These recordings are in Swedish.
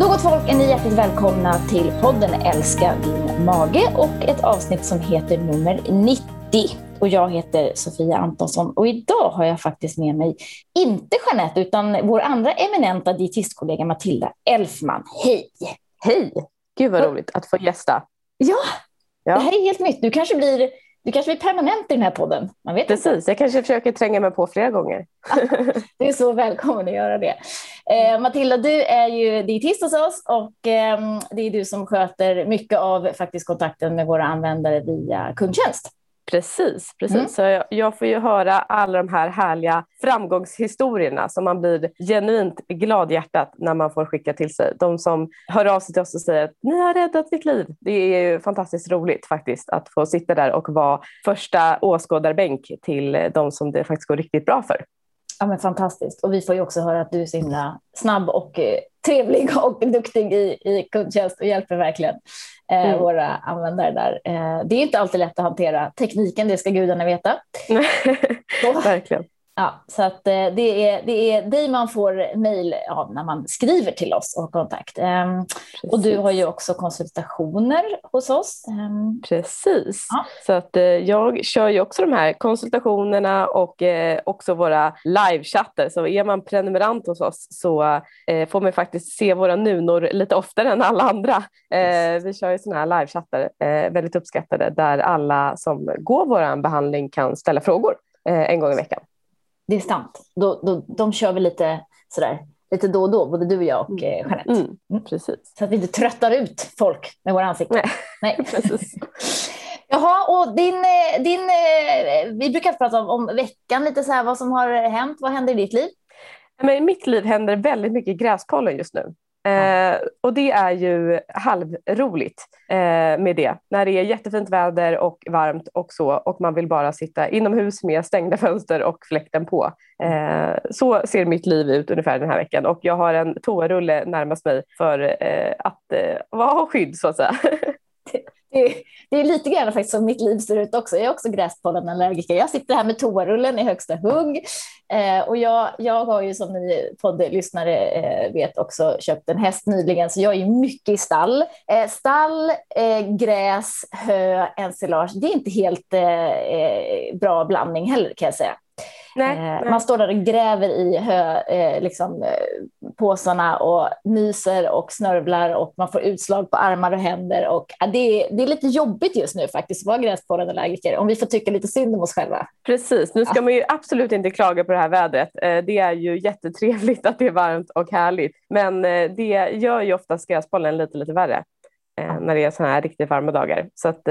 Då gott folk är ni hjärtligt välkomna till podden Älska din mage och ett avsnitt som heter nummer 90. Och jag heter Sofia Antonsson och idag har jag faktiskt med mig inte Jeanette utan vår andra eminenta dietistkollega Matilda Elfman. Hej! Hej! Gud vad roligt att få gästa. Ja, ja, det här är helt nytt. Du kanske blir du kanske blir permanent i den här podden. Man vet Precis, inte. jag kanske försöker tränga mig på flera gånger. du är så välkommen att göra det. Eh, Matilda, du är ju dietist hos oss och eh, det är du som sköter mycket av faktiskt kontakten med våra användare via kundtjänst. Precis, precis. Mm. Så jag, jag, får ju höra alla de här härliga framgångshistorierna som man blir genuint glad i hjärtat när man får skicka till sig. De som hör av sig till oss och säger att ni har räddat mitt liv. Det är ju fantastiskt roligt faktiskt att få sitta där och vara första åskådarbänk till de som det faktiskt går riktigt bra för. Ja, men fantastiskt. Och vi får ju också höra att du är så himla snabb och eh, trevlig och duktig i, i kundtjänst och hjälper verkligen eh, mm. våra användare där. Eh, det är inte alltid lätt att hantera tekniken, det ska gudarna veta. verkligen. Ja, så att eh, det är, det är dig man får mejl av när man skriver till oss och har kontakt. Um, och du har ju också konsultationer hos oss. Um, Precis, ja. så att uh, jag kör ju också de här konsultationerna och uh, också våra livechatter. Så är man prenumerant hos oss så får man faktiskt se våra nunor lite oftare än alla andra. vi kör ju sådana här livechatter, väldigt uppskattade, där alla som går vår behandling kan ställa frågor en gång i veckan det är sant. Då, då, de kör vi lite sådär lite då och då, både du och jag och mm. eh, Jeanette. Mm, mm. Precis. Så att vi inte tröttar ut folk med våra ansikten. Nej. Nej. Precis. Jaha, och din, eh, din, eh, vi brukar prata om, om veckan, lite så här, vad som har hänt. Vad händer i ditt liv? Men I mitt liv händer väldigt mycket gräspollen just nu. Eh, och det är ju halvroligt eh, med det när det är jättefint väder och varmt och så och man vill bara sitta inomhus med stängda fönster och fläkten på. Eh, så ser mitt liv ut ungefär den här veckan och jag har en toarulle närmast mig för eh, att eh, ha skydd så att säga. Det, det, är lite grann faktiskt som mitt liv ser ut också. Jag är också gräspollenallergiker. Jag sitter här med toarullen i högsta hugg. Eh, och jag, jag har ju som ni poddlyssnare eh, vet också köpt en häst nyligen, så jag är mycket i stall. Eh, stall, eh, gräs, hö, ensilage. Det är inte helt eh, eh bra blandning heller kan jag säga. Nej, eh, nej. Man står där och gräver i hö, eh, liksom, eh, påsarna och nyser och snörvlar och man får utslag på armar och händer. Och, det, är, det är lite jobbigt just nu faktiskt att vara gräspollenallergiker om vi får tycka lite synd om oss själva. Precis, nu ska ja. man ju absolut inte klaga på det här vädret. Det är ju jättetrevligt att det är varmt och härligt, men det gör ju oftast gräspollen lite, lite värre när det är sådana här riktigt varma dagar. Så att,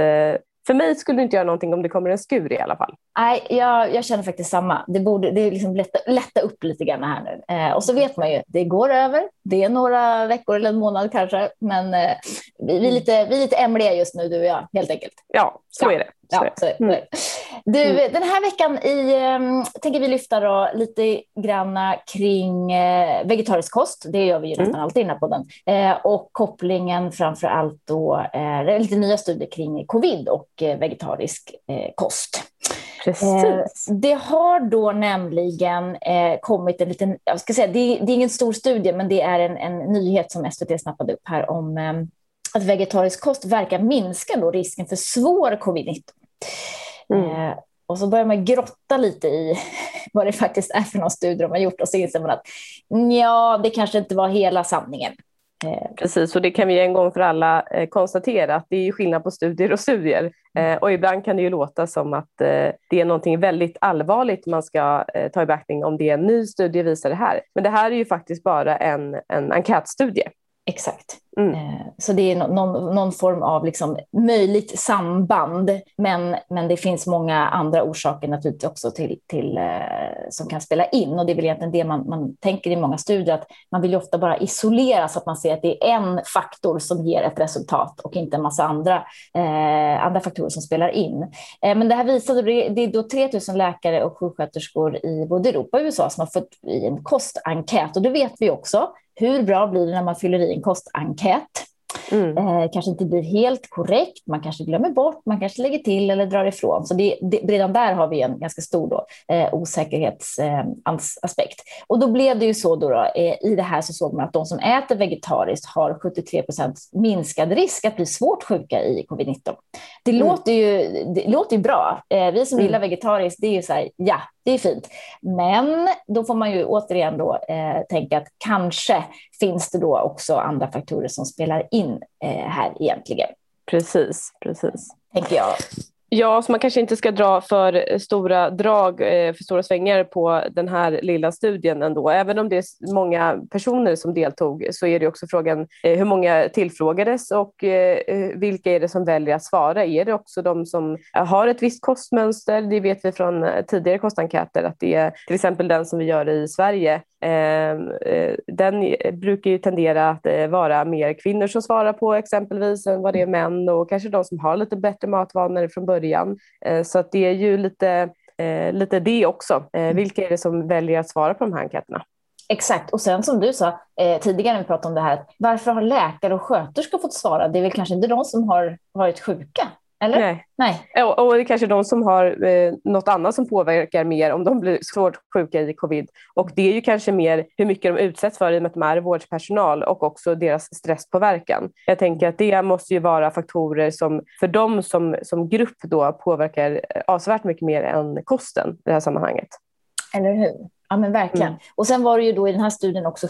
för mig skulle det inte göra någonting om det kommer en skur i alla fall. Nej, jag, jag känner faktiskt samma. Det borde det är liksom lätta, lätta upp lite grann här nu. Eh, och så vet man ju, det går över. Det är några veckor eller en månad kanske. Men eh, vi, vi, är lite, vi är lite ämliga just nu, du och jag, helt enkelt. Ja, så ja. är det. Ja, så, mm. Du, mm. den här veckan i, um, tänker vi lyfta då lite granna kring uh, vegetarisk kost. Det gör vi ju mm. nästan alltid i den här podden. Uh, och kopplingen framför allt då, uh, lite nya studier kring covid och vegetarisk kost. Precis. det har då nämligen kommit en liten, jag ska säga, det, det, är ingen stor studie, men det är en, en nyhet som SVT snappade upp här om um, att vegetarisk kost verkar minska då risken för svår covid-19. Mm. Eh, och så börjar man grotta lite i vad det faktiskt är för någon studie de har gjort och så inser man att ja, det kanske inte var hela sanningen. Eh. Precis, och det kan vi en gång för alla eh, konstatera att det är skillnad på studier och studier. Eh, och ibland kan det ju låta som att det är någonting väldigt allvarligt man ska ta i beaktning om det är en ny studie visar det här. Men det här är ju faktiskt bara en, en enkätstudie. Exakt. Mm. Eh, så det är någon, någon, form av liksom möjligt samband, men, men det finns många andra orsaker naturligtvis också till, till, eh, som kan spela in. Och det är väl egentligen det man, man tänker i många studier, att man vill ofta bara isolera så att man ser att det är en faktor som ger ett resultat och inte en massa andra, eh, andra faktorer som spelar in. Eh, men det här visade, det är då 3000 läkare och sjuksköterskor i både Europa och USA som har fått i en kostenkät och det vet vi också hur bra blir det när man fyller i en kostenkät? Mm. Eh, kanske inte blir helt korrekt, man kanske glömmer bort, man kanske lägger till eller drar ifrån. Så det, det, redan där har vi en ganska stor då, eh, osäkerhetsaspekt. Eh, och då blev det ju så då, då eh, i det här så såg man att de som äter vegetariskt har 73 procent minskad risk att bli svårt sjuka i covid-19. Det, mm. låter ju, det låter ju bra. Eh, vi som mm. gillar vegetariskt, det är ju så här, ja, det är fint. Men då får man ju återigen då, eh, tänka att kanske finns det då också andra faktorer som spelar in eh, här egentligen. Precis, precis. Tänker jag. Ja, så man kanske inte ska dra för stora drag, eh, för stora svängar på den här lilla studien ändå. Även om det är många personer som deltog så är det också frågan eh, hur många tillfrågades och eh, vilka är det som väljer att svara? Är det också de som har ett visst kostmönster? Det vet vi från tidigare kostenkäter att det är till exempel den som vi gör i Sverige ehm, den brukar ju tendera att vara mer kvinnor som svarar på exempelvis än vad det är män och kanske de som har lite bättre matvanor från början början. Eh, så att det är ju lite, eh, lite det också. Eh, mm. Vilka är det som väljer att svara på de här enkäterna? Exakt, och sen som du sa eh, tidigare när vi pratade om det här, varför har läkare och sköterskor fått svara? Det är väl kanske inte de som har varit sjuka? Eller? Nej. Nej. Och, och det är kanske de som har eh, något annat som påverkar mer om de blir svårt sjuka i covid. Och det är ju kanske mer hur mycket de utsätts för i och med att de är vårdpersonal och också deras stresspåverkan. Jag tänker att det måste ju vara faktorer som för dem som, som grupp då påverkar avsevärt mycket mer än kosten i det här sammanhanget. Eller hur? Ja men verkligen. Mm. Och sen var det ju då i den här studien också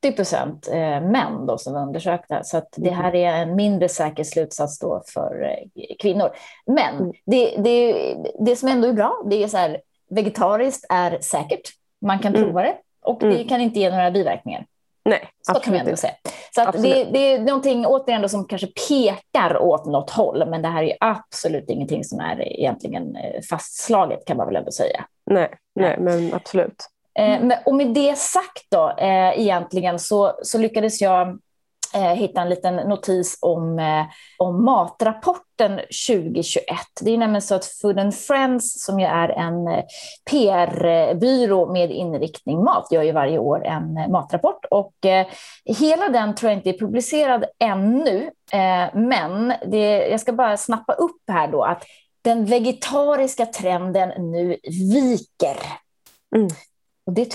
70 procent eh, män då som var undersökta. Så det mm. här är en mindre säker slutsats då för eh, kvinnor. Men mm. det, det, det som ändå är bra, det är så här, vegetariskt är säkert. Man kan mm. prova det och det kan inte ge några biverkningar. Nej, så kan vi ändå säga. Så det, det, är någonting återigen som kanske pekar åt något håll, men det här är absolut ingenting som är egentligen eh, fastslaget kan man väl ändå säga. Nej, nej men absolut. Mm. och med det sagt då, eh, egentligen så, så lyckades jag eh, hitta en liten notis om, eh, om matrapporten 2021. Det är nämligen så att Food and Friends, som ju är en eh, PR-byrå med inriktning mat, gör ju varje år en eh, matrapport. Och eh, hela den tror jag inte är publicerad ännu, men det, jag ska bara snappa upp här då att den vegetariska trenden nu viker. Mm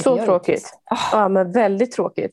så tråkigt. Ah. Ja, men väldigt tråkigt.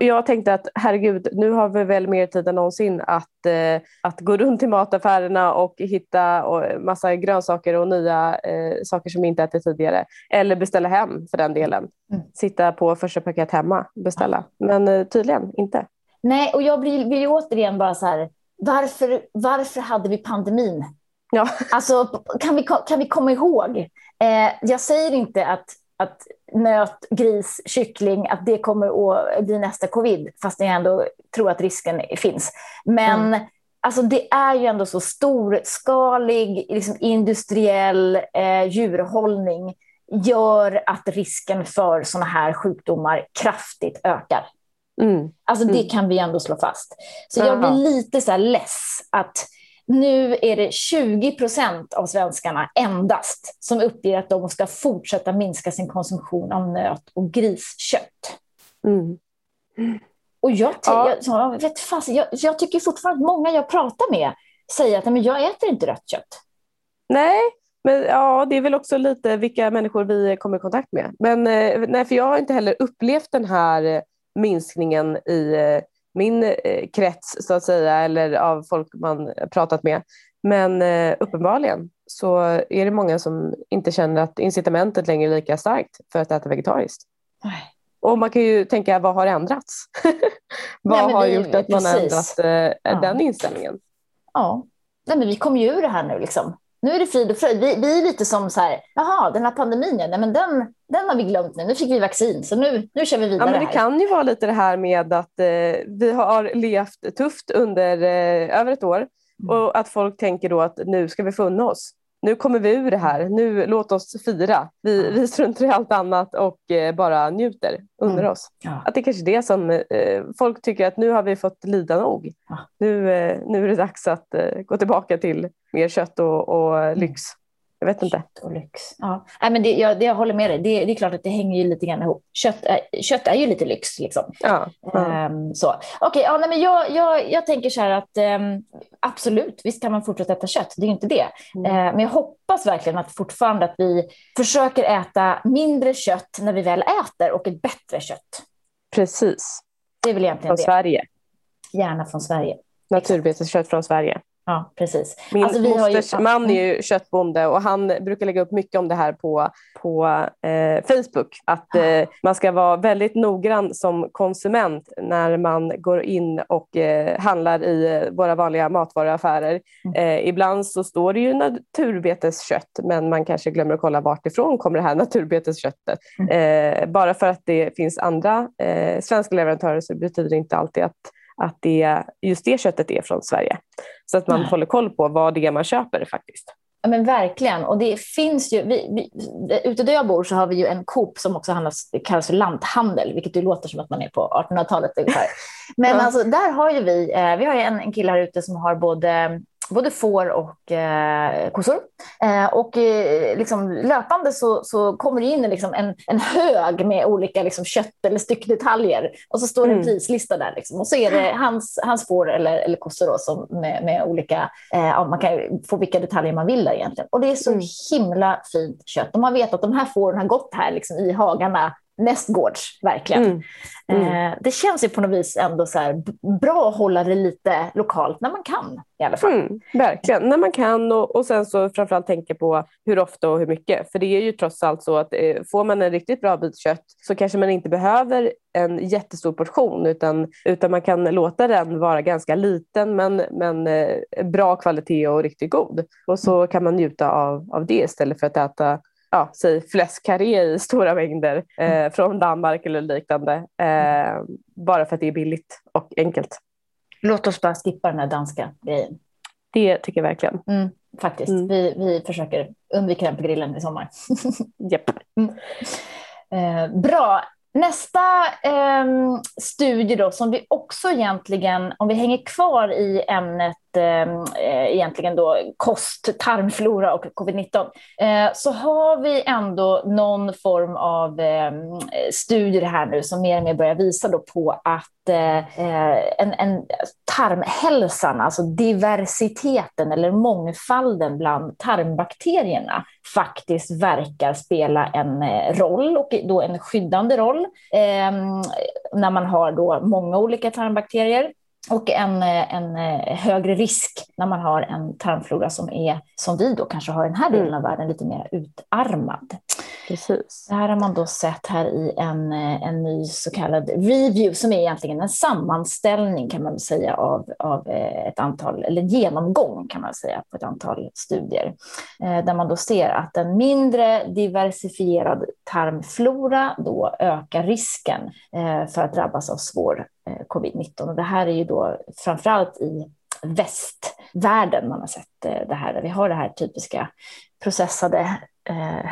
jag tänkte att herregud, nu har vi väl mer tid än någonsin att, eh, att gå runt i mataffärerna och hitta och, massa grönsaker och nya eh, saker som vi inte ätit tidigare. Eller beställa hem för den delen. Mm. Sitta på första paket hemma beställa. Ah. Men eh, tydligen inte. Nej, och jag vill, vill återigen bara så här, varför, varför hade vi pandemin? Ja. Alltså, kan, vi, kan vi komma ihåg? Eh, jag säger inte att att nöt, gris, kyckling, att det kommer att bli nästa covid, fast jag ändå tror att risken finns. Men mm. alltså, det är ju ändå så storskalig, liksom industriell eh, djurhållning gör att risken för sådana här sjukdomar kraftigt ökar. Mm. Alltså det mm. kan vi ändå slå fast. Så jag blir lite så här less att nu är det 20 procent av svenskarna endast som uppger att de ska fortsätta minska sin konsumtion av nöt och griskött. Mm. Och jag, ja. jag, jag, fast, jag, jag tycker fortfarande att många jag pratar med säger att men jag äter inte rött kött. Nej, men ja, det är väl också lite vilka människor vi kommer i kontakt med. Men eh, nej, för jag har inte heller upplevt den här minskningen i eh, min eh, krets så att säga eller av folk man pratat med. Men eh, uppenbarligen så är det många som inte känner att incitamentet längre är lika starkt för att äta vegetariskt. Nej. Och man kan ju tänka, vad har ändrats? vad Nej, har gjort att man har ändrat eh, ja. den inställningen? Ja, Nej, men vi kom ju ur det här nu. Liksom. Nu är det frid och fröjd. Vi, vi är lite som så här, jaha, den här pandemin, nej, men den, den har vi glömt nu. Nu fick vi vaccin, så nu, nu kör vi vidare. Ja, men det här. kan ju vara lite det här med att eh, vi har levt tufft under eh, över ett år mm. och att folk tänker då att nu ska vi funna oss nu kommer vi ur det här, nu låt oss fira. Vi, vi struntar i allt annat och eh, bara njuter under mm. oss. Ja. Att det är kanske det som eh, folk tycker att nu har vi fått lida nog. Ja. Nu, eh, nu är det dags att eh, gå tillbaka till mer kött och, och mm. lyx Jag vet inte. Kött och lyx. Ja. Nej, men det, jag, det, jag håller med dig. Det, det, är klart att det hänger ju lite grann ihop. Kött är, kött är ju lite lyx. Liksom. Ja. ja. Um, så. Okay, ja, nej, men jag, jag, jag tänker så här att um, absolut, visst kan man fortsätta äta kött. Det är ju inte det. Mm. Uh, men jag hoppas verkligen att fortfarande att vi försöker äta mindre kött när vi väl äter och ett bättre kött. Precis. Det är väl egentligen från det. Sverige. Gärna från Sverige. Naturbeteskött från Sverige. Ja, precis. Min alltså, mosters ju... man är ju köttbonde och han brukar lägga upp mycket om det här på, på eh, Facebook. Att eh, man ska vara väldigt noggrann som konsument när man går in och eh, handlar i våra vanliga matvaruaffärer. Mm. Eh, ibland så står det ju naturbeteskött men man kanske glömmer att kolla vart ifrån kommer det här naturbetesköttet. Mm. Eh, bara för att det finns andra eh, svenska leverantörer så betyder det inte alltid att att det, just det köttet är från Sverige. Så att man Nej. håller koll på vad det är man köper faktiskt. Ja, men verkligen. Och det finns ju, vi, vi, ute där jag bor så har vi ju en Coop som också handlas, kallas för lanthandel, vilket ju låter som att man är på 1800-talet ungefär. Men ja. alltså, där har ju vi, eh, vi har en, en kille här ute som har både både får och eh, kossor. Eh, och eh, liksom, löpande så, så kommer det in liksom en, en hög med olika liksom, kött eller styckdetaljer och så står det en mm. prislista där. Liksom. Och så är det hans, hans får eller, eller kossor då, som med, med olika, eh, ja, man kan få vilka detaljer man vill där egentligen. Och det är så mm. himla fint kött. Och man vet att de här fåren har gått här liksom, i hagarna nästgårds, verkligen. Mm. Mm. Eh, det känns ju på något vis ändå så här bra att hålla det lite lokalt när man kan i alla fall. Mm, verkligen, när man kan och, och sen så framförallt tänka på hur ofta och hur mycket. För det är ju trots allt så att eh, får man en riktigt bra bit kött så kanske man inte behöver en jättestor portion utan, utan man kan låta den vara ganska liten men, men eh, bra kvalitet och riktigt god. Och så kan man njuta av, av det istället för att äta ja, säg fläskkarré i stora mängder eh, mm. från Danmark eller liknande. Eh, bara för att det är billigt och enkelt. Låt oss bara skippa den här danska grejen. Det tycker jag verkligen. Mm, faktiskt. Mm. Vi, vi försöker undvika den på grillen i sommar. Japp. Mm. Eh, bra. Nästa eh, studie då som vi också egentligen, om vi hänger kvar i ämnet Ehm, eh, egentligen då kost, tarmflora och covid-19, eh, så har vi ändå någon form av eh, studier här nu som mer och mer börjar visa då på att eh, eh, en, en tarmhälsan, alltså diversiteten eller mångfalden bland tarmbakterierna faktiskt verkar spela en eh, roll och då en skyddande roll eh, när man har då många olika tarmbakterier och en, eh, en eh, högre risk när man har en tarmflora som är, som vi då kanske har i den här delen av mm. världen, lite mer utarmad. Precis. Det här har man då sett här i en, eh, en ny så kallad review som är egentligen en sammanställning kan man säga av, av eh, ett antal, eller genomgång kan man säga på ett antal studier. Eh, där man då ser att en mindre diversifierad tarmflora då ökar risken för att drabbas av svår Eh, covid-19. Och det här är ju då framförallt i västvärlden man har sett eh, det här, där vi har det här typiska processade eh,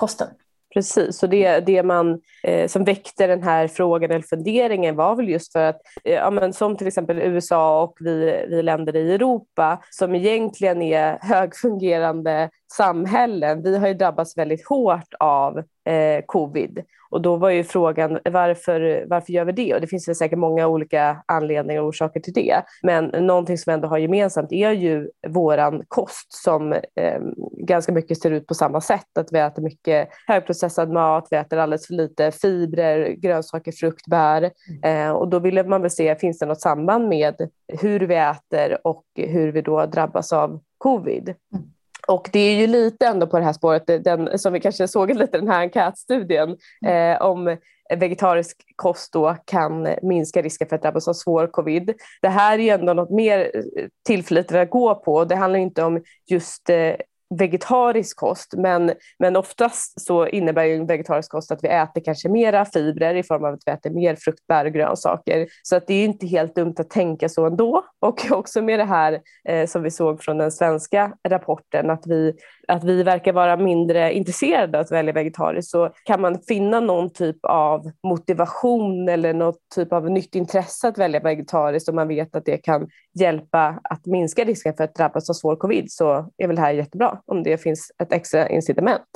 kosten. Precis, och det, det man eh, som väckte den här frågan eller funderingen var väl just för att, eh, ja, men som till exempel USA och vi, vi länder i Europa som egentligen är högfungerande samhällen, vi har ju drabbats väldigt hårt av eh, covid. Och då var ju frågan varför, varför gör vi det? Och det finns väl säkert många olika anledningar och orsaker till det. Men någonting som vi ändå har gemensamt är ju våran kost som eh, ganska mycket ser ut på samma sätt. Att vi äter mycket högprocessad mat, vi äter alldeles för lite fibrer, grönsaker, frukt, bär. Eh, och då ville man väl se, finns det något samband med hur vi äter och hur vi då drabbas av covid? Mm. Och det är ju lite ändå på det här spåret, den, som vi kanske såg lite den här enkätstudien mm. eh, om vegetarisk kost då kan minska risken för att drabbas av svår covid. Det här är ju ändå något mer tillförlitligt att gå på. Det handlar inte om just eh, vegetarisk kost, men, men oftast så innebär ju vegetarisk kost att vi äter kanske mera fibrer i form av att vi äter mer frukt, bär och grönsaker. Så att det är inte helt dumt att tänka så ändå. Och också med det här eh, som vi såg från den svenska rapporten, att vi att vi verkar vara mindre intresserade av att välja vegetariskt så kan man finna någon typ av motivation eller något typ av nytt intresse att välja vegetariskt och man vet att det kan hjälpa att minska risken för att drabbas av svår covid så är väl det här jättebra om det finns ett extra incitament.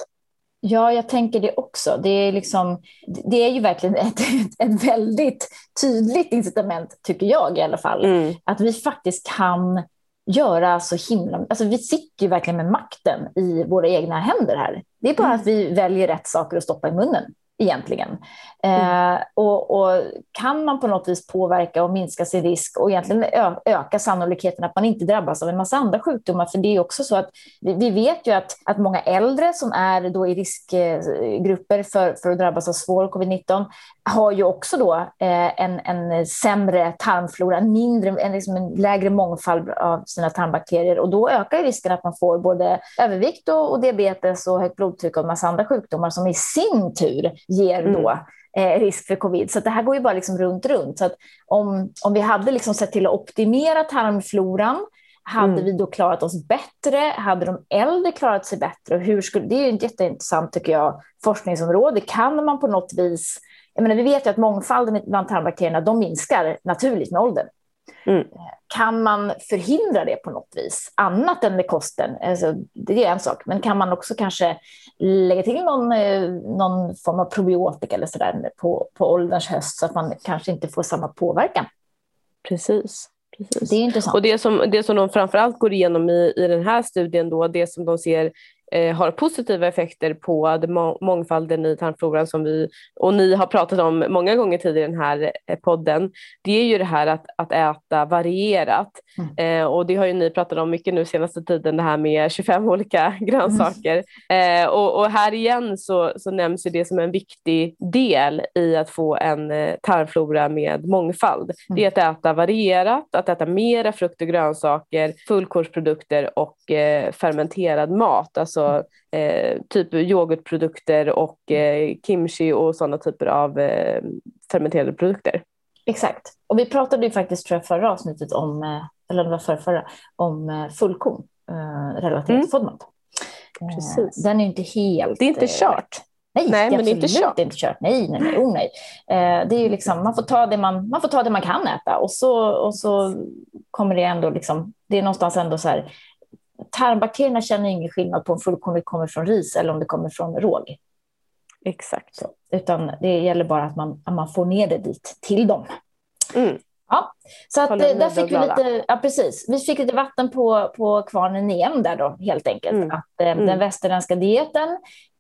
Ja, jag tänker det också. Det är, liksom, det är ju verkligen ett, ett väldigt tydligt incitament, tycker jag i alla fall. Mm. Att vi faktiskt kan göra så himla... Alltså vi sitter ju verkligen med makten i våra egna händer här. Det är bara mm. att vi väljer rätt saker att stoppa i munnen egentligen. Mm. Eh, och, och, kan man på något vis påverka och minska sin risk och egentligen öka sannolikheten att man inte drabbas av en massa andra sjukdomar, för det är också så att vi, vi vet ju att, att många äldre som är då i riskgrupper för, för att drabbas av svår covid-19 har ju också då eh, en, en sämre tarmflora, en, mindre, en, liksom en lägre mångfald av sina tarmbakterier och då ökar risken att man får både övervikt och, och diabetes och högt blodtryck och en massa andra sjukdomar som i sin tur ger mm. då eh, risk för covid. Så det här går ju bara liksom runt, runt. Så att om, om vi hade liksom sett till att optimera tarmfloran hade mm. vi då klarat oss bättre? Hade de äldre klarat sig bättre? Och hur skulle, det är ett jätteintressant tycker jag, forskningsområde. Kan man på något vis jag menar, vi vet ju att mångfalden bland tarmbakterierna de minskar naturligt med åldern. Mm. Kan man förhindra det på något vis, annat än med kosten? Alltså, det är en sak, men kan man också kanske lägga till någon, eh, någon form av probiotika eller så där på, på ålderns höst så att man kanske inte får samma påverkan? Precis. Precis. Det är intressant. Och det som, det som de framförallt går igenom i, i den här studien, då, det som de ser eh, har positiva effekter på må mångfalden i tarmfloran som vi och ni har pratat om många gånger tidigare i den här eh, podden. Det är ju det här att, att äta varierat mm. eh, och det har ju ni pratat om mycket nu senaste tiden det här med 25 olika grönsaker mm. eh, och, och, här igen så, så nämns ju det som en viktig del i att få en eh, tarmflora med mångfald. Mm. Det är att äta varierat, att äta mera frukt och grönsaker, fullkornsprodukter och eh, fermenterad mat, alltså eh, typ yoghurtprodukter och eh, kimchi och sådana typer av eh, fermenterade produkter. Exakt. Och vi pratade ju faktiskt tror jag, förra avsnittet om, eh, eller det var förra, förra om eh, fullkorn eh, relaterat mm. till FODMAP. Precis. Den är inte helt... Det är inte kört. Nej, nej det är men absolut inte kört. inte kört. Nej, nej, nej. Oh, nej. Eh, det är ju liksom, man, får ta det man, man får ta det man kan äta och så, och så kommer det ändå liksom, det är någonstans ändå så här, tarmbakterierna känner ingen skillnad på om fullkornet kommer från ris eller om det kommer från råg. Exakt. Så, utan det gäller bara att man, att man får ner det dit, till dem. Mm. Ja, så att, där fick vi lite, ja, precis. Vi fick lite vatten på, på kvarnen igen där då, helt enkelt. Mm. Att eh, mm. den västerländska dieten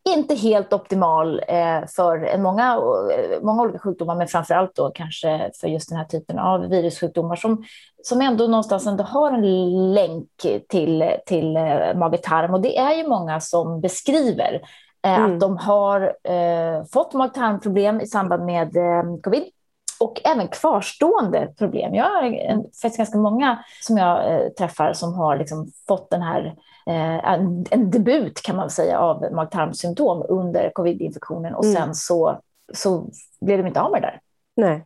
inte helt optimal eh, för många, eh, många olika sjukdomar, men framför allt då kanske för just den här typen av virussjukdomar som, som ändå någonstans ändå har en länk till, till eh, mage-tarm. Och det är ju många som beskriver mm. att de har eh, fått mag-tarmproblem i samband med eh, covid och även kvarstående problem. Jag har faktiskt ganska många som jag eh, träffar som har liksom fått den här en, en, debut kan man säga av mag-tarmsymptom under covid-infektionen och mm. sen så, så blev de inte av med det där. Nej.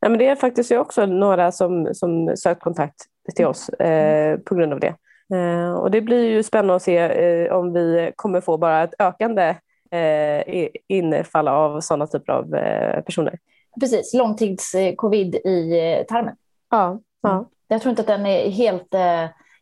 Nej, men det är faktiskt också några som, som sökt kontakt till oss eh, på grund av det. Eh, och det blir ju spännande att se eh, om vi kommer få bara ett ökande eh, infall av sådana typer av eh, personer. Precis, långtids-covid i eh, tarmen. Ja, ja. Mm. Jag tror inte att den är helt...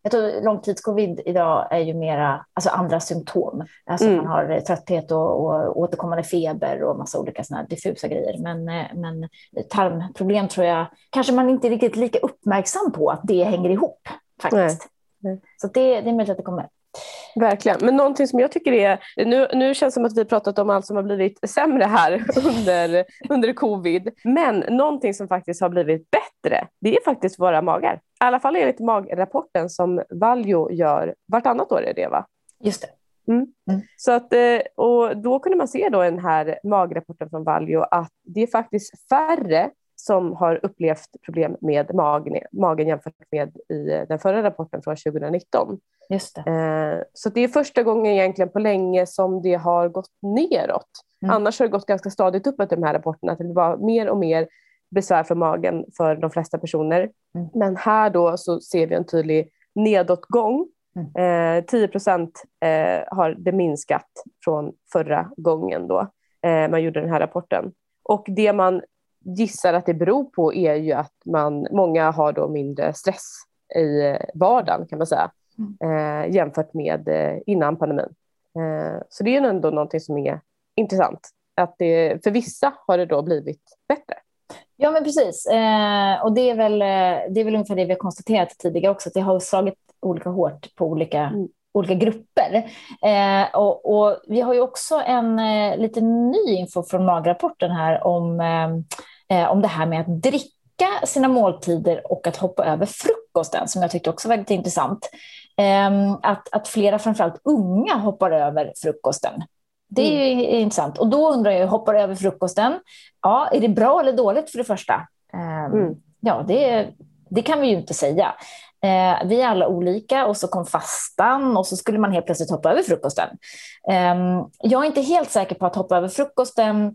Eh, jag tror långtidscovid idag är ju mera alltså andra symptom. Alltså mm. man har trötthet och, och återkommande feber och massa olika såna diffusa grejer. Men, eh, men tarmproblem tror jag kanske man inte är riktigt lika uppmärksam på att det hänger ihop faktiskt. Nej. Så det, det är möjligt att det kommer. Verkligen, men någonting som jag tycker är, nu, nu känns det som att vi pratat om allt som har blivit sämre här under, under covid, men någonting som faktiskt har blivit bättre, det är faktiskt våra magar. I alla fall enligt magrapporten som Valjo gör vartannat år är det va? Just det. Mm. Mm. Så att, eh, och då kunde man se då den här magrapporten från Valjo att det är faktiskt färre som har upplevt problem med magen, magen jämfört med i den förra rapporten från 2019. Just det. Eh, så det är första gången egentligen på länge som det har gått neråt. Mm. Annars har det gått ganska stadigt uppåt i de här rapporterna, att det var mer och mer besvär från magen för de flesta personer. Mm. Men här då så ser vi en tydlig nedåtgång Mm. 10 procent har det minskat från förra gången då man gjorde den här rapporten. Och det man gissar att det beror på är ju att man, många har då mindre stress i vardagen kan man säga mm. jämfört med innan pandemin. så det är ändå någonting som är intressant. Att det, för vissa har det då blivit bättre. Ja, men precis. Eh, och det är, väl, eh, det är väl ungefär det vi har konstaterat tidigare också, att det har slagit olika hårt på olika, mm. olika grupper. Eh, och, och, vi har ju också en eh, lite ny info från MAG-rapporten här om, eh, eh, om det här med att dricka sina måltider och att hoppa över frukosten, som jag tyckte också var väldigt intressant. att, att flera, framförallt unga, hoppar över frukosten. Det är mm. intressant. Och då undrar jag, hoppar över frukosten? Ja, är det bra eller dåligt för det första? Ehm, mm. Ja, det, det kan vi ju inte säga. Eh, vi är alla olika och så kom fastan och så skulle man helt plötsligt hoppa över frukosten. Eh, jag är inte helt säker på att hoppa över frukosten, eh,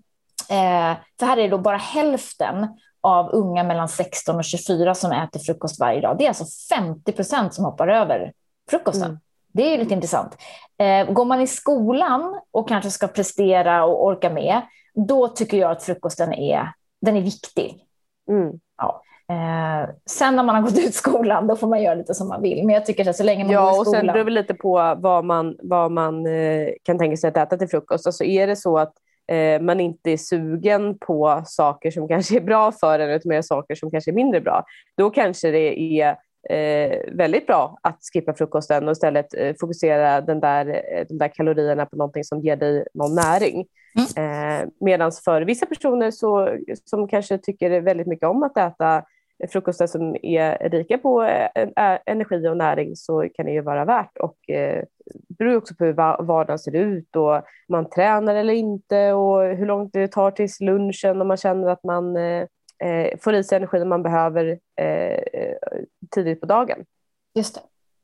för här är det då bara hälften av unga mellan 16 och 24 som äter frukost varje dag. Det är alltså 50 procent som hoppar över frukosten. Mm. Det är lite intressant. Eh, går man i skolan och kanske ska prestera och orka med, då tycker jag att frukosten är, den är viktig. Mm. Ja. Eh, sen när man har gått ut skolan, då får man göra lite som man vill. Men jag tycker att så länge man ja, går i skolan... och sen beror det lite på vad man, vad man eh, kan tänka sig att äta till frukost. Alltså är det så att eh, man inte är sugen på saker som kanske är bra för en, utan mer saker som kanske är mindre bra, då kanske det är eh, väldigt bra att skippa frukosten och istället eh, fokusera den där, eh, de där kalorierna på någonting som ger dig någon näring. Mm. Eh, Medan för vissa personer så, som kanske tycker väldigt mycket om att äta frukostar som är rika på eh, energi och näring så kan det ju vara värt. Det beror också på hur vardagen ser ut och man tränar eller inte och hur långt det tar tills lunchen om man känner att man eh, eh, får i sig energin man behöver eh, tidigt på dagen. Just det,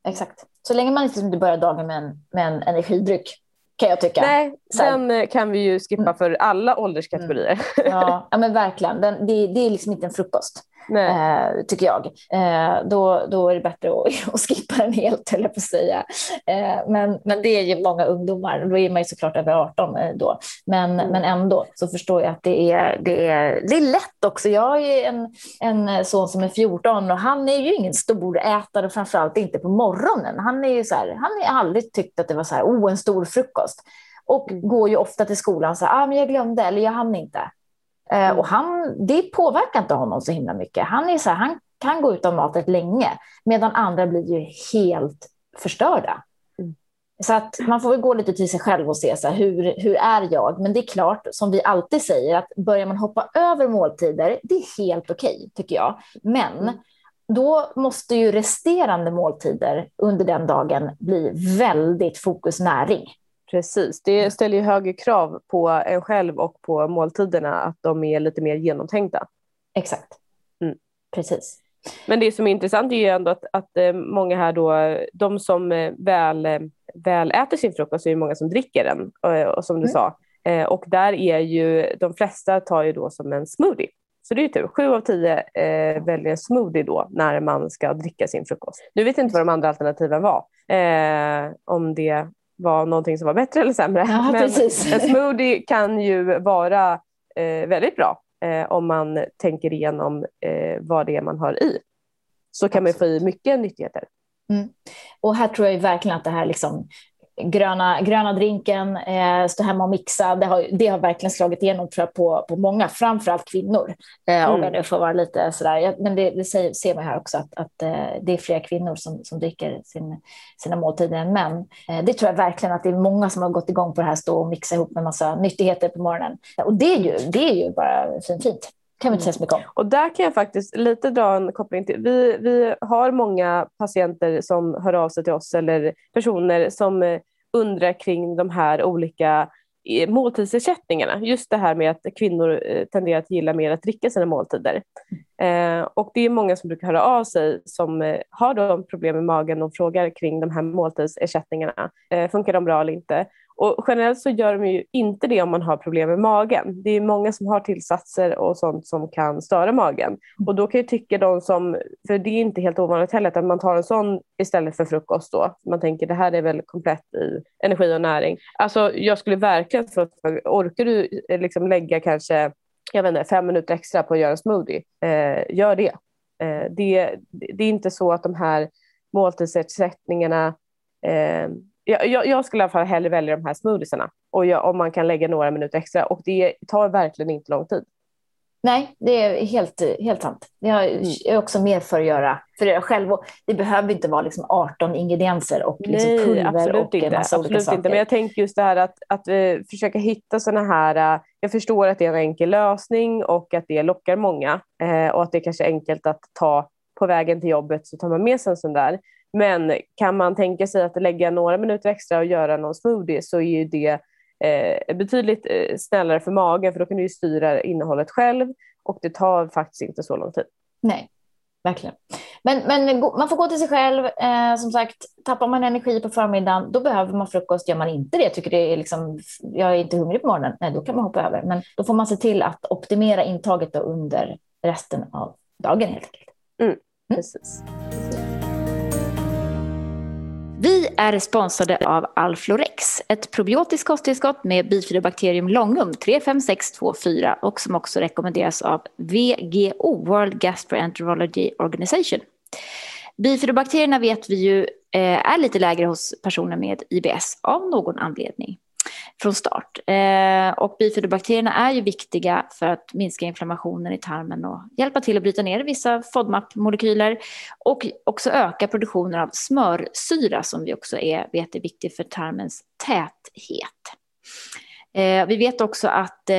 exakt. Så länge man inte börjar dagen med en, med en energidryck kan jag tycka. Nej, den eh, kan vi ju skippa mm. för alla ålderskategorier. Mm. Ja, ja, men verkligen. Den, det, det är liksom inte en frukost eh, tycker jag. Eh, då, då är det bättre att, att skippa den helt, eller på att säga. Eh, men, men det är ju många ungdomar, då är man ju såklart över 18 eh, då. Men, mm. men ändå så förstår jag att det är, det är, det är lätt också. Jag har ju en, en son som är 14 och han är ju ingen storätare, framförallt inte på morgonen. Han är ju så här, han har aldrig tyckt att det var så här, oh, en stor frukost. Och mm. går ju ofta till skolan så här, ah, men jag glömde eller jag hann inte. Eh, mm. Och han, det påverkar inte honom så himla mycket. Han, är så här, han kan gå utan mat rätt länge, medan andra blir ju helt förstörda. Mm. Så att man får gå lite till sig själv och se så här, hur, hur är jag? Men det är klart, som vi alltid säger, att börjar man hoppa över måltider, det är helt okej, okay, tycker jag. Men mm. då måste ju resterande måltider under den dagen bli väldigt fokusnäring. Precis, det ställer ju högre krav på en själv och på måltiderna att de är lite mer genomtänkta. Exakt, mm. precis. Men det som är intressant är ju ändå att, att eh, många här då, de som eh, väl, eh, väl äter sin frukost är ju många som dricker den, och, och som du mm. sa. Och där är ju, de flesta tar ju då som en smoothie. Så det är ju tur. Sju av tio eh, väljer smoothie då när man ska dricka sin frukost. Nu vet jag inte vad de andra alternativen var. Eh, om det var någonting som var bättre eller sämre. Ja, Men precis. en smoothie kan ju vara eh, väldigt bra eh, om man tänker igenom eh, vad det är man har i. Så kan Absolut. man få i mycket nyttigheter. Mm. Och här tror jag verkligen att det här liksom gröna, gröna drinken, eh, stå hemma och mixa. Det har, det har verkligen slagit igenom tror jag, på, på många, framförallt kvinnor. Eh, mm. Om jag nu får vara lite sådär. Men det, det säger, ser man här också att, att eh, det är fler kvinnor som, som dricker sin, sina måltider än män. Eh, det tror jag verkligen att det är många som har gått igång på det här, stå och mixa ihop med massa nyttigheter på morgonen. Och det är ju, det är ju bara fint. fint kan vi inte säga så mycket om. Och där kan jag faktiskt lite dra en koppling till. Vi, vi har många patienter som hör av sig till oss eller personer som eh, undrar kring de här olika eh, måltidsersättningarna. Just det här med att kvinnor eh, tenderar att gilla mer att dricka sina måltider. Eh, och det är många som brukar höra av sig som eh, har då problem med magen och frågar kring de här måltidsersättningarna. Eh, funkar de bra eller inte? Och generellt så gör de ju inte det om man har problem med magen. Det är många som har tillsatser och sånt som kan störa magen. Och då kan jag tycka de som, för det är inte helt ovanligt heller, att man tar en sån istället för frukost då. Man tänker det här är väl komplett i energi och näring. Alltså jag skulle verkligen, för, orkar du eh, liksom lägga kanske jag vet inte, fem minuter extra på att göra en smoothie, eh, gör det. Eh, det. Det är inte så att de här måltidsersättningarna eh, jag, jag, skulle i alla fall hellre välja de här smoothiesarna och jag, om man kan lägga några minuter extra och det tar verkligen inte lång tid. Nej, det är helt, helt sant. Jag mm. är också mer för att göra för det själv. Det behöver inte vara liksom 18 ingredienser och liksom Nej, pulver absolut och inte. massa absolut olika saker. inte. Men jag tänker just det här att, att uh, försöka hitta sådana här... Uh, jag förstår att det är en enkel lösning och att det lockar många uh, och att det är kanske är enkelt att ta på vägen till jobbet så tar man med sig en sån där. Men kan man tänka sig att lägga några minuter extra och göra någon smoothie så är ju det eh, betydligt eh, snällare för magen för då kan du ju styra innehållet själv och det tar faktiskt inte så lång tid. Nej, verkligen. Men, men man får gå till sig själv. Eh, som sagt, tappar man energi på förmiddagen, då behöver man frukost. Gör man inte det, tycker det är liksom, jag är inte hungrig på morgonen, nej, då kan man hoppa över. Men då får man se till att optimera intaget under resten av dagen helt enkelt. Mm, mm. precis. Vi är sponsrade av Alflorex, ett probiotiskt kosttillskott med bifidobakterium longum 35624 och som också rekommenderas av VGO, World Gastroenterology Organization. Bifidobakterierna vet vi ju eh, är lite lägre hos personer med IBS av någon anledning från start. Eh, och bifidobakterierna är ju viktiga för att minska inflammationen i tarmen och hjälpa till att bryta ner vissa FODMAP-molekyler och också öka produktionen av smörsyra som vi också är, vet är viktig för tarmens täthet. Eh, vi vet också att eh,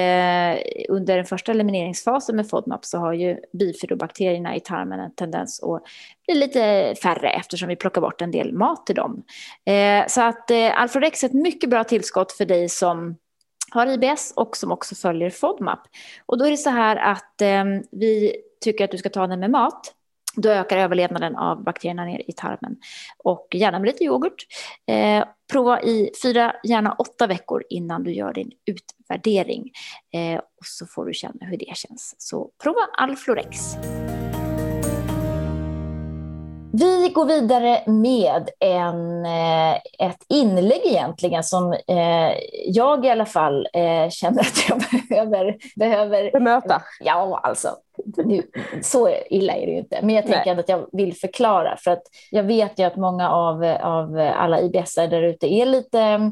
under den första elimineringsfasen med FODMAP så har ju bifidobakterierna i tarmen en tendens att bli lite färre eftersom vi plockar bort en del mat till dem. Eh, så att eh, Alfredex är ett mycket bra tillskott för dig som har IBS och som också följer FODMAP. Och då är det så här att eh, vi tycker att du ska ta den med mat då ökar överlevnaden av bakterierna ner i tarmen. Och gärna med lite yoghurt. Eh, prova i fyra, gärna åtta veckor innan du gör din utvärdering. Eh, och så får du känna hur det känns. Så prova Alflorex. Vi går vidare med en, eh, ett inlägg egentligen som eh, jag i alla fall eh, känner att jag behöver... behöver Bemöta. Ja, alltså nu, så illa är det ju inte. Men jag tänker Nej. att jag vill förklara för att jag vet ju att många av, av alla IBS där ute är lite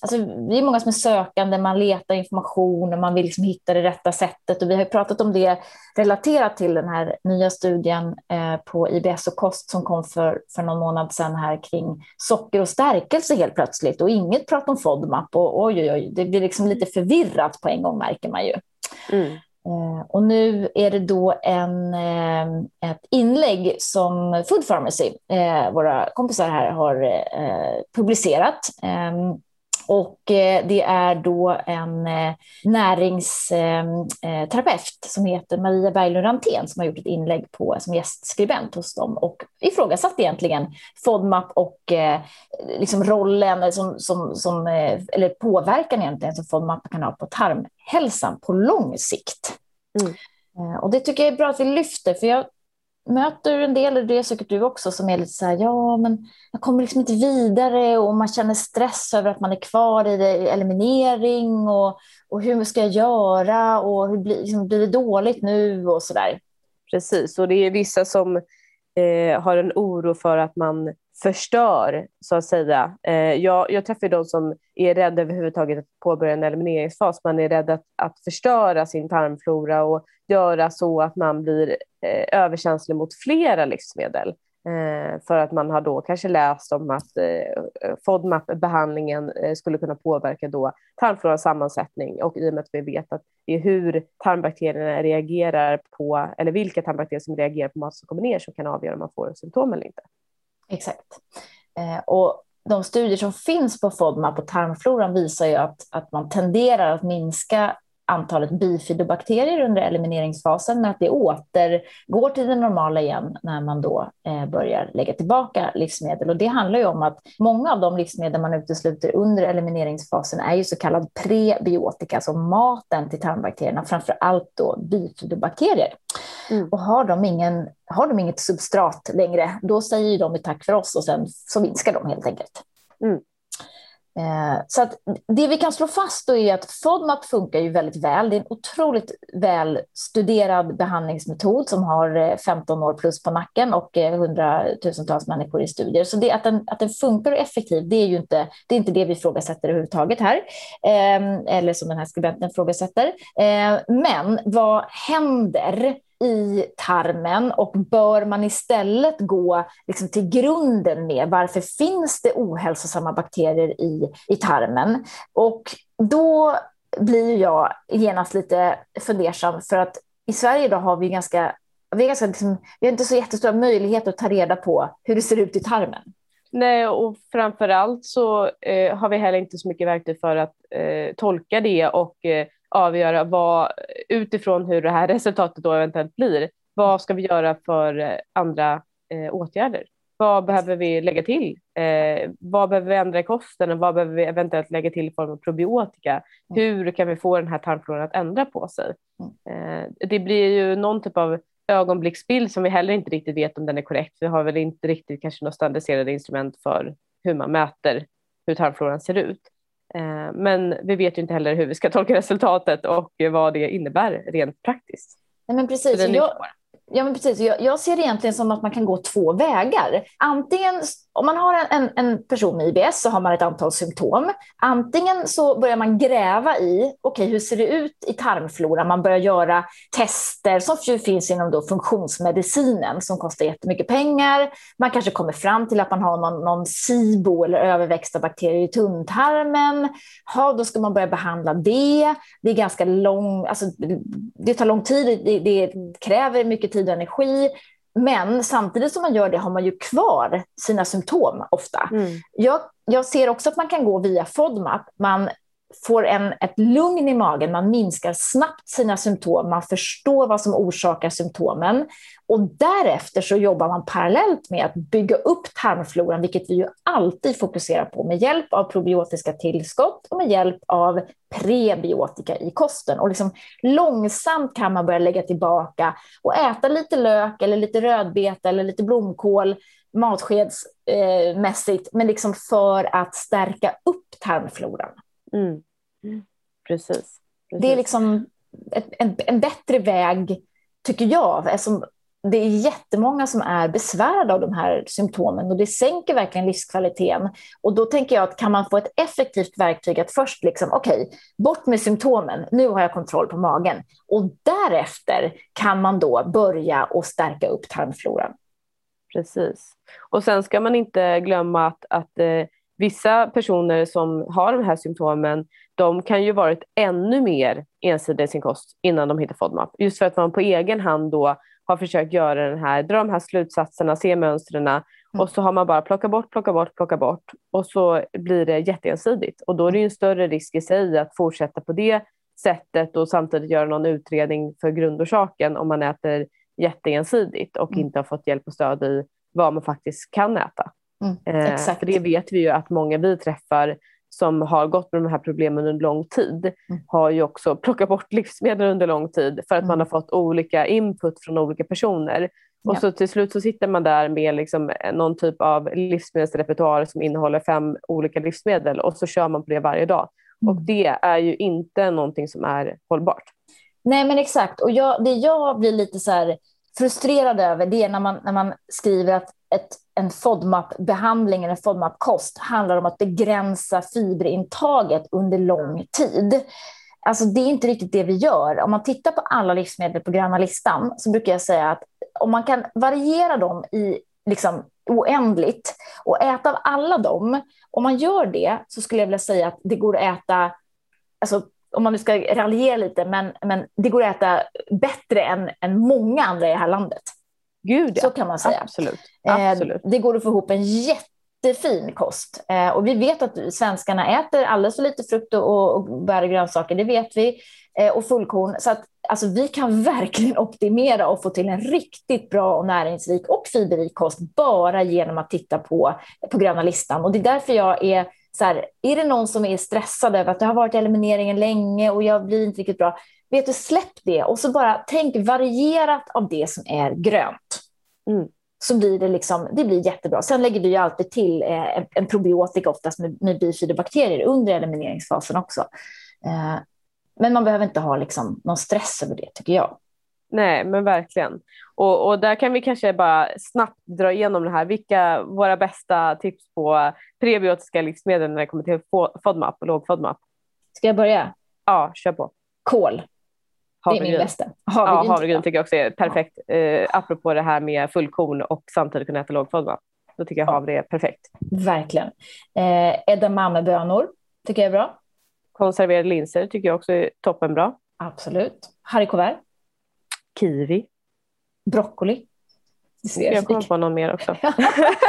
Alltså, vi är många som är sökande, man letar information och man vill liksom hitta det rätta sättet. Och vi har pratat om det relaterat till den här nya studien eh, på IBS och kost som kom för, för någon månad sedan här kring socker och stärkelse helt plötsligt. Och inget prat om FODMAP. Och oj, oj, oj, det blir liksom lite förvirrat på en gång märker man ju. Mm. Eh, och nu är det då en, eh, ett inlägg som Food Pharmacy, våra kompisar här, har publicerat. Ehm, och det är då en näringsterapeut som heter Maria Berglund Rantén som har gjort ett inlägg på som gästskribent hos dem och ifrågasatt egentligen FODMAP och liksom rollen som, som, som, eller påverkan egentligen som FODMAP kan ha på tarmhälsan på lång sikt. Mm. Eh, och det tycker jag är bra att vi lyfter, för jag möter en del, och det är säkert du också, som är lite så här, ja men jag kommer liksom inte vidare och man känner stress över att man är kvar i det, eliminering och, och hur ska jag göra och hur blir, liksom, blir det dåligt nu och så där. Precis, och det är vissa som eh, har en oro för att man förstör, så att säga. Eh, jag, jag träffar de som är rädda överhuvudtaget att påbörja en elimineringsfas. Man är rädd att, att förstöra sin tarmflora och göra så att man blir eh, överkänslig mot flera livsmedel. Eh, för att man har då kanske läst om att eh, FODMAP-behandlingen eh, skulle kunna påverka då tarmflorans sammansättning och i och med att vi vet att det är hur tarmbakterierna reagerar på, eller vilka tarmbakterier som reagerar på mat som kommer ner som kan avgöra om man får symptom eller inte. Exakt. Eh, och de studier som finns på FODMAP och tarmfloran visar ju att, att man tenderar att minska antalet bifidobakterier under elimineringsfasen, men att det återgår till det normala igen när man då eh, börjar lägga tillbaka livsmedel. Och det handlar ju om att många av de livsmedel man utesluter under elimineringsfasen är ju så kallad prebiotika, alltså maten till tarmbakterierna, framför allt då bifidobakterier. Mm. Och har de, ingen, har de inget substrat längre, då säger de tack för oss och sen så minskar de helt enkelt. Mm. Eh, så att det vi kan slå fast då är att FODMAP funkar ju väldigt väl. Det är en otroligt väl studerad behandlingsmetod som har 15 eh, år plus på nacken och hundratusentals människor i studier. Så det, att, den, att den funkar och är effektiv, det är ju inte det, är inte det vi ifrågasätter överhuvudtaget här. Eh, eller som den här skribenten ifrågasätter. Eh, men vad händer i tarmen och bör man istället gå liksom till grunden med varför finns det ohälsosamma bakterier i, i tarmen? Och då blir jag genast lite fundersam för att i Sverige idag har vi ganska, vi, ganska liksom, vi har inte så jättestora möjligheter att ta reda på hur det ser ut i tarmen. Nej, och framför allt så eh, har vi heller inte så mycket verktyg för att eh, tolka det och eh, avgöra vad, utifrån hur det här resultatet då eventuellt blir, vad ska vi göra för eh, andra eh, åtgärder? Vad behöver vi lägga till? Eh, vad behöver vi ändra i kosten? vad behöver vi eventuellt lägga till i form av probiotika? Mm. Hur kan vi få den här tarmfloran att ändra på sig? Mm. Eh, det blir ju någon typ av ögonblicksbild som vi heller inte riktigt vet om den är korrekt. Vi har väl inte riktigt kanske några standardiserade instrument för hur man mäter hur tarmfloran ser ut. Eh, men vi vet ju inte heller hur vi ska tolka resultatet och vad det innebär rent praktiskt. Nej, men precis. Jag, Ja, men precis. Jag, jag, ser det egentligen som att man kan gå två vägar. Antingen, om man har en, en person med IBS så har man ett antal symptom. Antingen så börjar man gräva i, okej, okay, hur ser det ut i tarmfloran? Man börjar göra tester som finns inom då funktionsmedicinen som kostar jättemycket pengar. Man kanske kommer fram till att man har någon, någon SIBO eller överväxta bakterier i tunntarmen. Ja, då ska man börja behandla det. Det är ganska lång, alltså, det tar lång tid, det, det kräver mycket tid tid och energi. Men samtidigt som man gör det har man ju kvar sina symptom ofta. Mm. Jag, jag ser också att man kan gå via FODMAP. Man får en, ett lugn i magen, man minskar snabbt sina symptom, man förstår vad som orsakar symptomen och därefter så jobbar man parallellt med att bygga upp tarmfloran, vilket vi ju alltid fokuserar på med hjälp av probiotiska tillskott och med hjälp av prebiotika i kosten. Och liksom långsamt kan man börja lägga tillbaka och äta lite lök eller lite rödbeta eller lite blomkål matskedsmässigt, eh, men liksom för att stärka upp tarmfloran. Mm. Precis. Precis. Det är liksom en, en bättre väg, tycker jag. Eftersom det är jättemånga som är besvärade av de här symptomen och det sänker verkligen livskvaliteten. Och då tänker jag att kan man få ett effektivt verktyg att först liksom, okej, okay, bort med symptomen, nu har jag kontroll på magen. Och därefter kan man då börja och stärka upp tarmfloran. Precis. Och sen ska man inte glömma att, att eh, vissa personer som har de här symptomen, de kan ju varit ännu mer ensidiga i sin kost innan de hittar FODMAP. Just för att man på egen hand då har försökt göra den här, dra de här slutsatserna, se mönstren mm. och så har man bara plockat bort, plockat bort, plockat bort och så blir det jätteensidigt. Och då är det ju en större risk i sig att fortsätta på det sättet och samtidigt göra någon utredning för grundorsaken om man äter jätteensidigt och mm. inte har fått hjälp och stöd i vad man faktiskt kan äta. Mm, eh. För det vet vi ju att många vi träffar som har gått med de här problemen under lång tid mm. har ju också plockat bort livsmedel under lång tid för att mm. man har fått olika input från olika personer. Och ja. så till slut så sitter man där med liksom någon typ av livsmedelsrepertoar som innehåller fem olika livsmedel och så kör man på det varje dag. Mm. Och det är ju inte någonting som är hållbart. Nej men exakt och jag, det jag blir lite så frustrerad över det är när man, när man skriver att ett, en FODMAP-behandling eller FODMAP-kost handlar om att begränsa fiberintaget under lång tid. Alltså det är inte riktigt det vi gör. Om man tittar på alla livsmedel på gröna listan så brukar jag säga att om man kan variera dem i liksom oändligt och äta av alla dem, om man gör det så skulle jag vilja säga att det går att äta, alltså om man nu ska raljera lite, men, men det går att äta bättre än, än många andra i det här landet. Gud, ja. Så kan man säga. Absolut. Eh, Absolut. Det går att få ihop en jätte jättefin kost. Eh, och vi vet att svenskarna äter alldeles för lite frukt och, och bär och grönsaker, det vet vi. Eh, och fullkorn. Så att alltså, vi kan verkligen optimera och få till en riktigt bra och näringsrik och fiberrik kost bara genom att titta på, på gröna listan. Och det är därför jag är så här, är det någon som är stressad över att det har varit elimineringen länge och jag blir inte riktigt bra, vet du, släpp det och så bara tänk varierat av det som är grönt. Mm. Så blir det, liksom, det blir jättebra. Sen lägger vi ju alltid till eh, en probiotika oftast med, med bifidobakterier under elimineringsfasen också. Eh, men man behöver inte ha liksom någon stress över det tycker jag. Nej, men verkligen. Och, och där kan vi kanske bara snabbt dra igenom det här. Vilka våra bästa tips på prebiotiska livsmedel när det kommer till FODMAP och låg FODMAP? Ska jag börja? Ja, kör på. Kål. Havregryn. Det är min bästa. Havregryn, ja, havregryn tycker jag också är perfekt. Ja. Eh, apropå det här med fullkorn och samtidigt kunna äta låg FODMAP. Då tycker jag havre är perfekt. Verkligen. Eh, edamamebönor tycker jag är bra. Konserverade linser tycker jag också är toppenbra. Absolut. Haricots Kiwi. Broccoli. Jag kommer på någon mer också.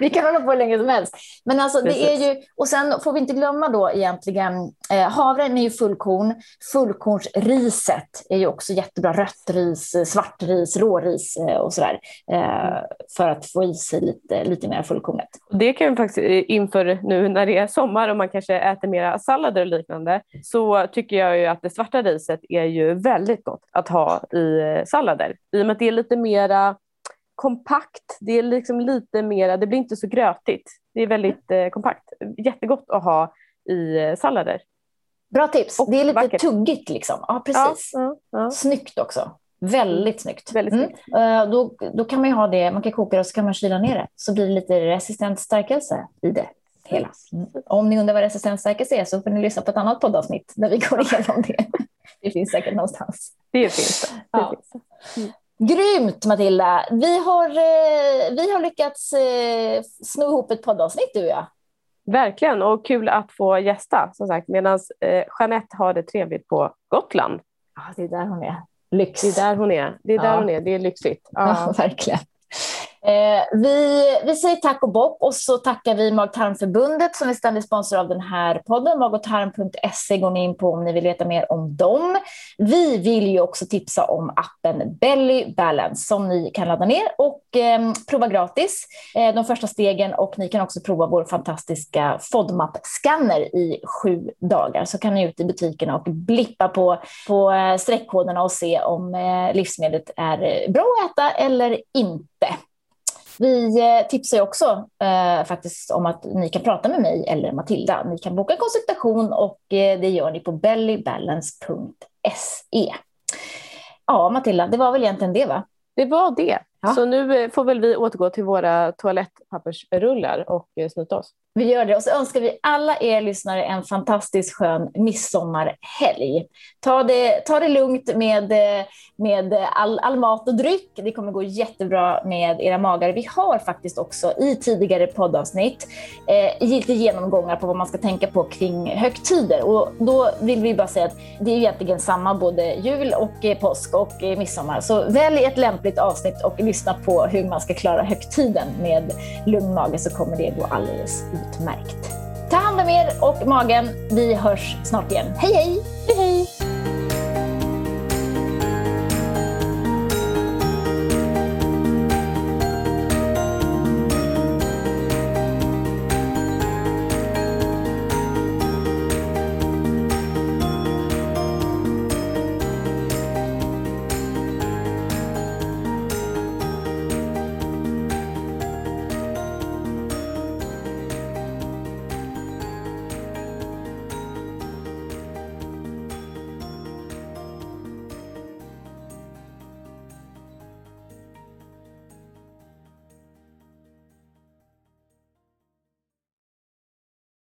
vi kan hålla på hur länge som helst. Men alltså, det är ju, och sen får vi inte glömma då egentligen, eh, havren är ju fullkorn. Fullkornsriset är ju också jättebra. Rött ris, svart ris, råris eh, och sådär. Eh, för att få i sig lite, lite mer fullkornet. Det kan vi faktiskt eh, inför nu när det är sommar och man kanske äter mera sallader och liknande så tycker jag ju att det svarta riset är ju väldigt gott att ha i eh, sallader. I och med att det är lite mera kompakt. Det är liksom lite mera, det blir inte så grötigt. Det är väldigt eh, kompakt. Jättegott att ha i eh, sallader. Bra tips. Och det är lite vackert. tuggigt liksom. Ja, precis. Ja, ja, ja. Snyggt också. Väldigt snyggt. Väldigt mm. snyggt. Mm. Uh, då, då kan man ha det, man kan koka det och så kan man kyla ner det. Så blir det lite resistent stärkelse i det hela. Mm. Om ni undrar vad resistent stärkelse är så får ni lyssna på ett annat poddavsnitt där vi går igenom det. Det finns säkert någonstans. Det finns det. det, finns det. Grymt Matilda! Vi har, eh, vi har lyckats eh, sno ihop ett poddavsnitt du och jag. Verkligen och kul att få gästa som sagt medan eh, Jeanette har det trevligt på Gotland. Ja, det är där hon är. Lyx. Det är där hon är. Det är där ja. hon är. Det är lyxigt. Ja, ja verkligen. Eh, vi, vi säger tack och bock och så tackar vi Mag-tarmförbundet som är ständig sponsor av den här podden. Magotarm.se går ni in på om ni vill veta mer om dem. Vi vill ju också tipsa om appen Belly Balance som ni kan ladda ner och eh, prova gratis eh, de första stegen och ni kan också prova vår fantastiska FODMAP-scanner i sju dagar. Så kan ni ut i butikerna och blippa på, på eh, streckkoderna och se om eh, livsmedlet är bra att äta eller inte. Vi eh, tipsar också eh, faktiskt om att ni kan prata med mig eller Matilda. Ni kan boka en konsultation och eh, det gör ni på bellybalance.se. Ja, Matilda, det var väl egentligen det, va? Det var det. Ja. Så nu eh, får väl vi återgå till våra toalettpappersrullar och eh, snuta oss. Vi gör det och så önskar vi alla er lyssnare en fantastiskt skön midsommarhelg. Ta det, ta det lugnt med, med all, all mat och dryck. Det kommer gå jättebra med era magar. Vi har faktiskt också i tidigare poddavsnitt eh, lite genomgångar på vad man ska tänka på kring högtider. Och då vill vi bara säga att det är egentligen samma både jul och eh, påsk och eh, midsommar. Så välj ett lämpligt avsnitt och lyssna på hur man ska klara högtiden med lugn mage så kommer det gå alldeles utmärkt. Ta hand om er och magen. Vi hörs snart igen. Hej hej! hej, hej.